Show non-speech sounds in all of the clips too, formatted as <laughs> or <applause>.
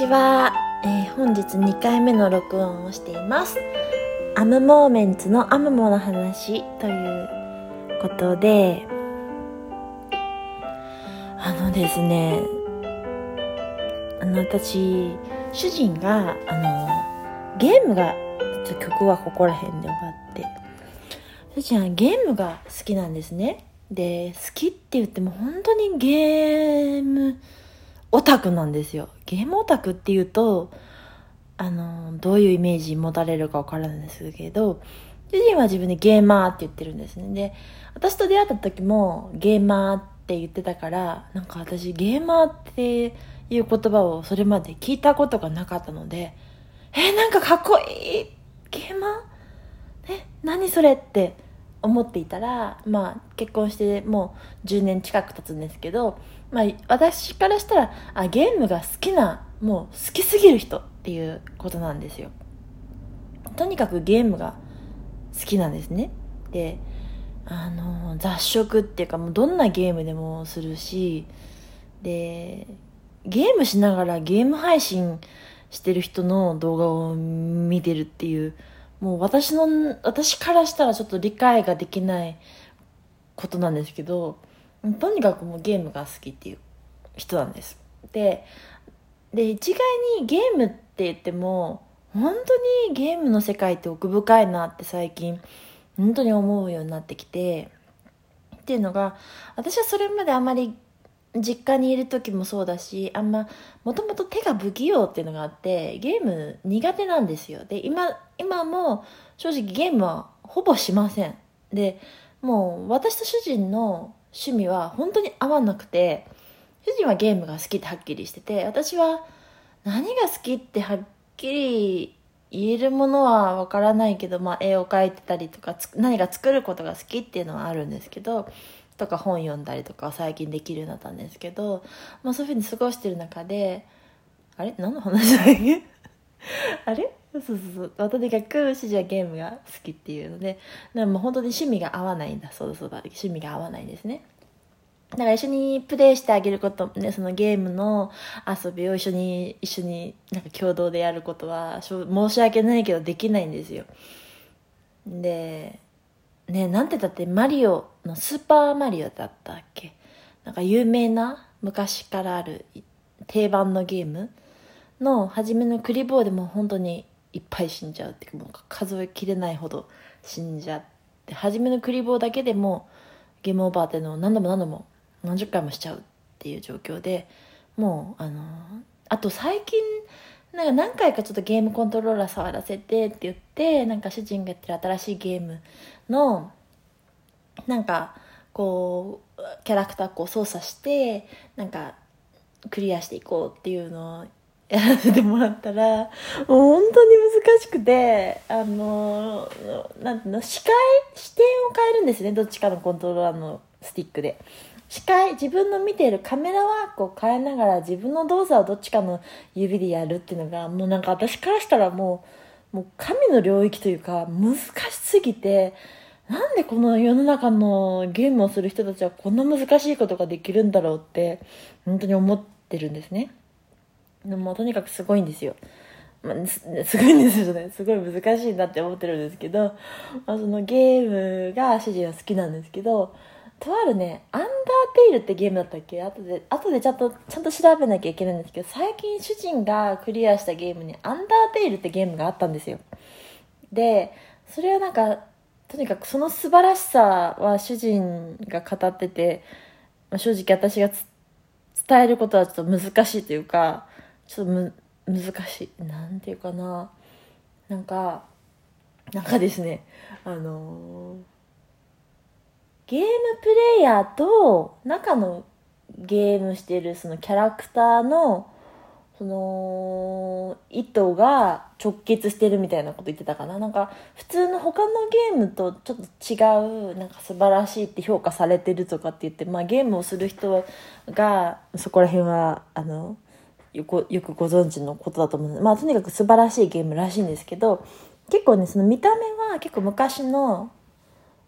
ちは、えー、本日2回目の録音をしています。アムモーメンツのアムモの話ということであのですねあの私主人があのゲームが曲はここら辺で終わって主人はゲームが好きなんですね。で好きって言っても本当にゲームオタクなんですよ。ゲームオタクっていうと、あの、どういうイメージ持たれるかわからないんですけど、主人は自分でゲーマーって言ってるんですね。で、私と出会った時もゲーマーって言ってたから、なんか私ゲーマーっていう言葉をそれまで聞いたことがなかったので、え、なんかかっこいいゲーマー？え、何それって思っていたら、まあ結婚してもう10年近く経つんですけど、まあ、私からしたらあゲームが好きなもう好きすぎる人っていうことなんですよ。とにかくゲームが好きなんですね。であの雑食っていうかもうどんなゲームでもするしでゲームしながらゲーム配信してる人の動画を見てるっていうもう私の私からしたらちょっと理解ができないことなんですけどとにかくもうゲームが好きっていう人なんです。で、で、一概にゲームって言っても、本当にゲームの世界って奥深いなって最近、本当に思うようになってきて、っていうのが、私はそれまであまり実家にいる時もそうだし、あんま、もともと手が不器用っていうのがあって、ゲーム苦手なんですよ。で、今、今も正直ゲームはほぼしません。で、もう私と主人の趣味は本当に合わなくて主人はゲームが好きってはっきりしてて私は何が好きってはっきり言えるものはわからないけど、まあ、絵を描いてたりとか何か作ることが好きっていうのはあるんですけどとか本読んだりとか最近できるようになったんですけど、まあ、そういうふうに過ごしてる中であれ？何の話だっけ？<laughs> あれ？そうそうそう。あとにかく主人はゲームが好きっていうので、でも本当に趣味が合わないんだ。そうそうだ。趣味が合わないんですね。だから一緒にプレイしてあげること、ね、そのゲームの遊びを一緒に、一緒になんか共同でやることは、申し訳ないけどできないんですよ。で、ね、なんてだってマリオのスーパーマリオだったっけ？なんか有名な昔からある定番のゲームの初めのクリボーでも本当にいっぱい死んじゃうっていうもう数えきれないほど死んじゃって初めのクリボーだけでもゲームオーバーっていうのを何度も何度も何十回もしちゃうっていう状況でもうあのあと最近なんか何回かちょっとゲームコントローラー触らせてって言ってなんか主人がやってる新しいゲームのなんかこうキャラクターこう操作してなんかクリアしていこうっていうのをやらせてもらったら、もう本当に難しくて、あの、なんていうの、視界、視点を変えるんですね。どっちかのコントローラーのスティックで。視界、自分の見ているカメラワークを変えながら自分の動作をどっちかの指でやるっていうのが、もうなんか私からしたらもう、もう神の領域というか、難しすぎて、なんでこの世の中のゲームをする人たちはこんな難しいことができるんだろうって、本当に思ってるんですね。もうとにかくすごいんですよ。まあ、す <laughs> すごいんですよね。すごい難しいなって思ってるんですけど、まあ、そのゲームが主人は好きなんですけど、とあるね、アンダーテイルってゲームだったっけ？後で、後でちゃんと、ちゃんと調べなきゃいけないんですけど、最近主人がクリアしたゲームにアンダーテイルってゲームがあったんですよ。で、それはなんか、とにかくその素晴らしさは主人が語ってて、まあ、正直私が伝えることはちょっと難しいというか、ちょっとむ難しい。なんていうかな。なんかなんかですね。あのゲームプレイヤーと中のゲームしてるそのキャラクターのその意図が直結してるみたいなこと言ってたかな。なんか普通の他のゲームとちょっと違うなんか素晴らしいって評価されてるとかって言ってまあゲームをする人がそこら辺はあのよくよくご存知のことだと思うので、まあとにかく素晴らしいゲームらしいんですけど、結構ね、その見た目は結構昔の、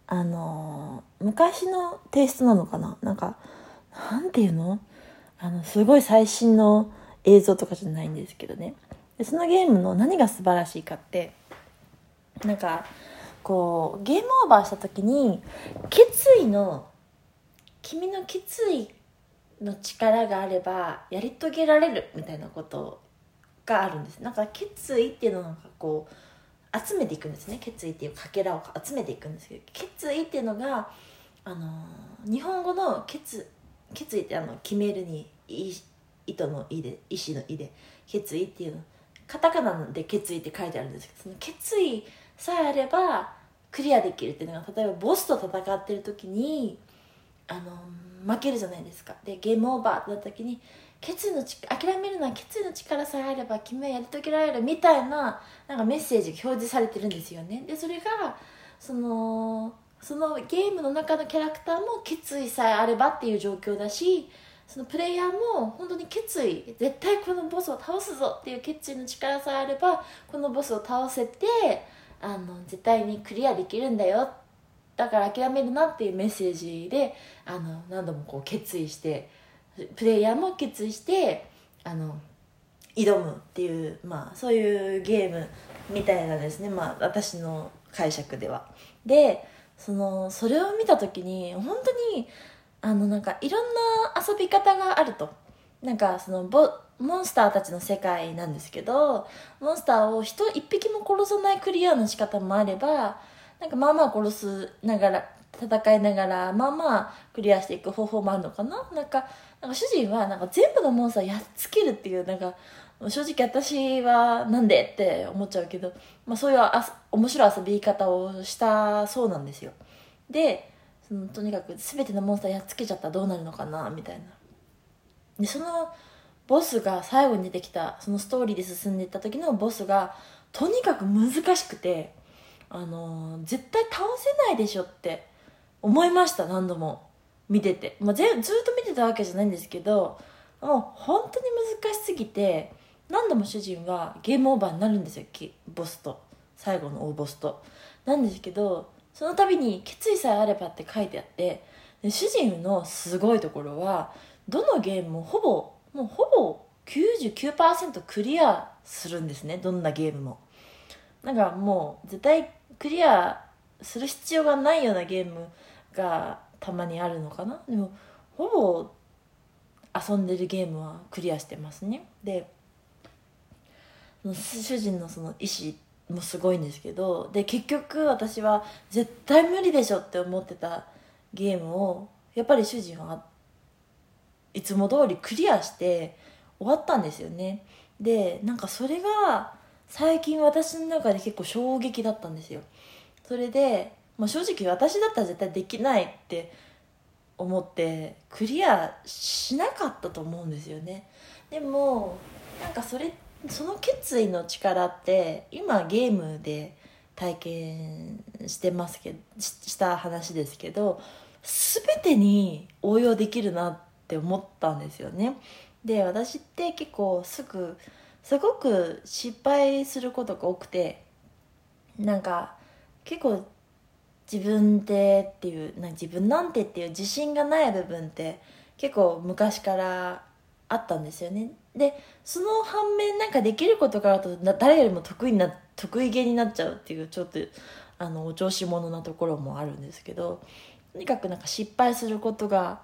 あのー、昔のテイストなのかな。なんか、なんていうの？あの、すごい最新の映像とかじゃないんですけどね。でそのゲームの何が素晴らしいかってなんかこうゲームオーバーした時に決意の君の決意の力があればやり遂げられるみたいなことがあるんです。なんか決意っていうのがこう集めていくんですね。決意っていうかけらを集めていくんですけど決意っていうのがあの日本語の決決意ってあの決めるに糸の「意で意志の「意で決意っていうのカタカナで決意って書いてあるんですけどその決意さえあればクリアできるっていうのが例えばボスと戦ってる時にあの負けるじゃないですか。でゲームオーバーってなった時に決意のち諦めるのは決意の力さえあれば君はやり遂げられるみたいななんかメッセージが表示されてるんですよね。でそれがそのそのゲームの中のキャラクターも決意さえあればっていう状況だしそのプレイヤーも本当に決意絶対このボスを倒すぞっていう決意の力さえあればこのボスを倒せてあの絶対にクリアできるんだよだから諦めるなっていうメッセージであの何度もこう決意してプレイヤーも決意してあの挑むっていう、まあ、そういうゲームみたいなですね、まあ、私の解釈では。でそのそれを見た時に本当にあのなんかいろんな遊び方があると。なんかそのボモンスターたちの世界なんですけどモンスターを人一匹も殺さないクリアの仕方もあればなんかまあまあ殺すながら戦いながらまあまあクリアしていく方法もあるのかな？なんかなんか主人はなんか全部のモンスターやっつけるっていうなんか正直私はなんでって思っちゃうけど、まあ、そういうあ面白い遊び方をしたそうなんですよ。でそのとにかく全てのモンスターやっつけちゃったらどうなるのかな？みたいな。でそのボスが最後に出てきたそのストーリーで進んでいった時のボスがとにかく難しくてあのー、絶対倒せないでしょって思いました何度も見てて、まあ、ずっと見てたわけじゃないんですけどもう本当に難しすぎて何度も主人はゲームオーバーになるんですよボスと。最後の大ボスと。なんですけどその度に決意さえあればって書いてあってで主人のすごいところはどのゲームもほぼもうほぼ99%クリアするんですねどんなゲームも。なんかもう絶対クリアする必要がないようなゲームがたまにあるのかな？でもほぼ遊んでるゲームはクリアしてますね。で主人のその意思もすごいんですけどで結局私は絶対無理でしょって思ってたゲームをやっぱり主人はいつも通りクリアして終わったんですよね。でなんかそれが最近私の中で結構衝撃だったんですよ。それで、まあ、正直私だったら絶対できないって思ってクリアしなかったと思うんですよね。でもなんかそれその決意の力って今ゲームで体験してますけどした話ですけど全てに応用できるなって思ったんですよね。で私って結構すぐすごく失敗することが多くてなんか結構自分でっていうな自分なんてっていう自信がない部分って結構昔からあったんですよね。でその反面なんかできることがあると誰よりも得意な得意げになっちゃうっていうちょっとあのお調子者なところもあるんですけどとにかくなんか失敗することが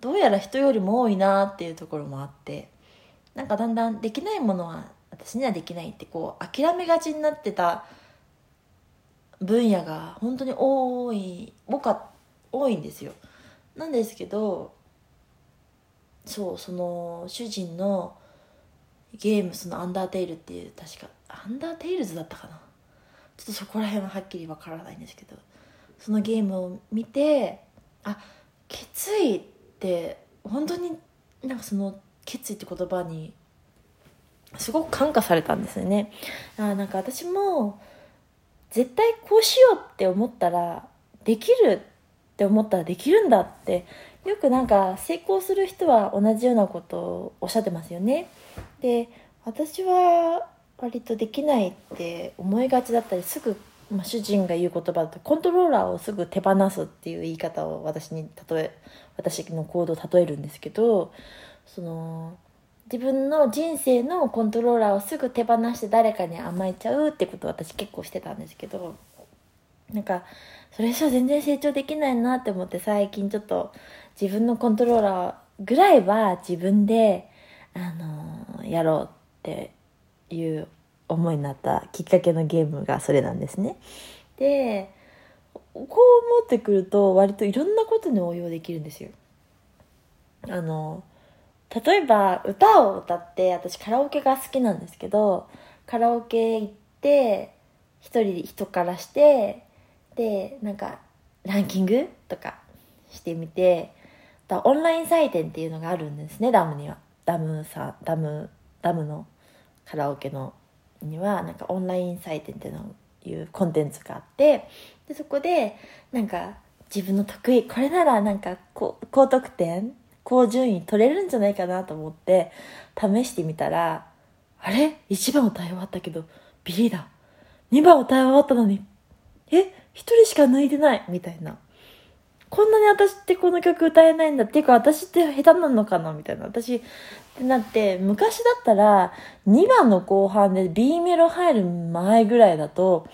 どうやら人よりも多いなっていうところもあってなんかだんだんできないものは私にはできないってこう諦めがちになってた分野が本当に多い多か多いんですよ。なんですけどそうその主人のゲームそのアンダーテイルっていう確かアンダーテイルズだったかな。ちょっとそこら辺ははっきりわからないんですけどそのゲームを見てあ決意って本当になんかその決意って言葉にすごく感化されたんですよね。あなんか私も絶対こうしようって思ったらできるって思ったらできるんだってよくなんか成功する人は同じようなことをおっしゃってますよね。で私は割とできないって思いがちだったりすぐ、まあ、主人が言う言葉だとコントローラーをすぐ手放すっていう言い方を私に例え私の行動を例えるんですけどその自分の人生のコントローラーをすぐ手放して誰かに甘えちゃうってことを私結構してたんですけどなんかそれじゃ全然成長できないなって思って最近ちょっと自分のコントローラーぐらいは自分で、あのー、やろうっていう思いになったきっかけのゲームがそれなんですね。で、こう思ってくると割といろんなことに応用できるんですよ。あの、例えば歌を歌って私カラオケが好きなんですけど、カラオケ行って一人で人からしてでなんかランキングとかしてみてオンライン採点っていうのがあるんですねダムには。ダムさダムダムのカラオケのにはなんかオンライン採点っていうのいうコンテンツがあってでそこでなんか自分の得意これならなんか高得点高順位取れるんじゃないかなと思って試してみたらあれ？1番歌い終わったけどビリだ。2番歌い終わったのにえ？一人しか抜いてない？みたいな。こんなに私ってこの曲歌えないんだっていうか私って下手なのかな？みたいな。私ってなって、昔だったら2番の後半で B メロ入る前ぐらいだと、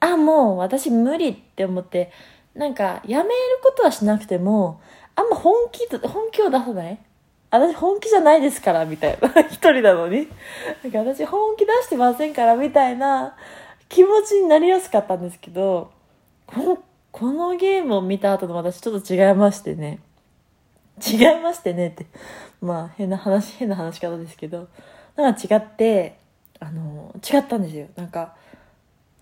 あ、もう私無理って思って、なんかやめることはしなくても、あんま本気、本気を出さない？私本気じゃないですから、みたいな。<laughs> 一人なのに。なんか私本気出してませんから、みたいな気持ちになりやすかったんですけど、この、このゲームを見た後の私ちょっと違いましてね。違いましてねって。まあ、変な話、変な話し方ですけど。なんか違って、あの、違ったんですよ。なんか、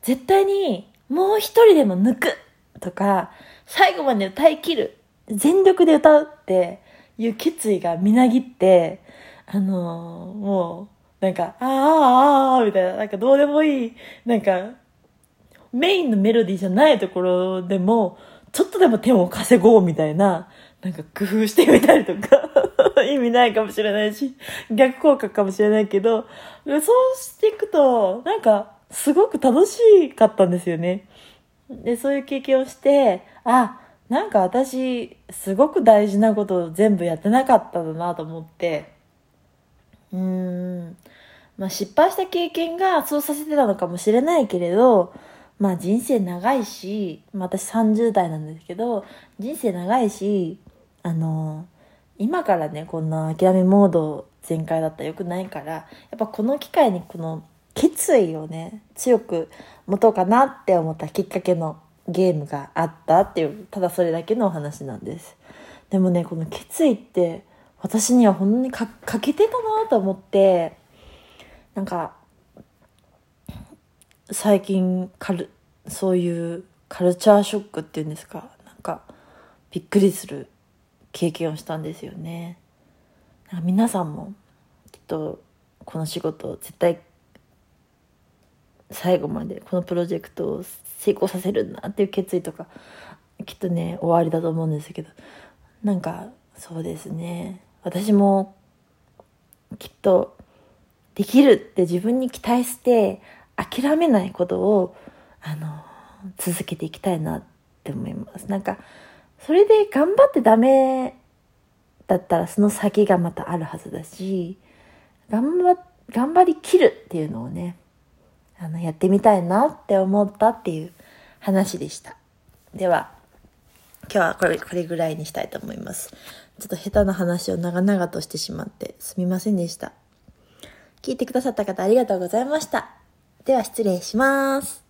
絶対にもう一人でも抜くとか、最後まで歌い切る。全力で歌うっていう決意がみなぎって、あのもう、なんか、ああ、ああ、みたいな、なんかどうでもいい、なんか、メインのメロディーじゃないところでも、ちょっとでも手を稼ごうみたいな、なんか工夫してみたりとか <laughs> 意味ないかもしれないし、逆効果かもしれないけど、そうしていくと、なんか、すごく楽しかったんですよね。で、そういう経験をして、あ、なんか私、すごく大事なことを全部やってなかったんだなと思って、うーん、まあ失敗した経験がそうさせてたのかもしれないけれど、まあ人生長いし、まあ、私30代なんですけど、人生長いし、あの、今からね、こんな諦めモード全開だったらよくないから、やっぱこの機会にこの決意をね、強く持とうかなって思ったきっかけのゲームがあったっていう、ただそれだけのお話なんです。でもね、この決意って私には本当に欠けてたなと思って、なんか最近カルそういうカルチャーショックっていうんですかなんかびっくりする経験をしたんですよねなんか皆さんもきっとこの仕事絶対最後までこのプロジェクトを成功させるんだっていう決意とかきっとね終わりだと思うんですけどなんかそうですね私もきっとできるって自分に期待して諦めないことを、あの、続けていきたいなって思います。なんか、それで頑張ってダメだったらその先がまたあるはずだし、頑張、頑張りきるっていうのをね、あの、やってみたいなって思ったっていう話でした。では、今日はこれ、これぐらいにしたいと思います。ちょっと下手な話を長々としてしまってすみませんでした。聞いてくださった方ありがとうございました。では失礼します。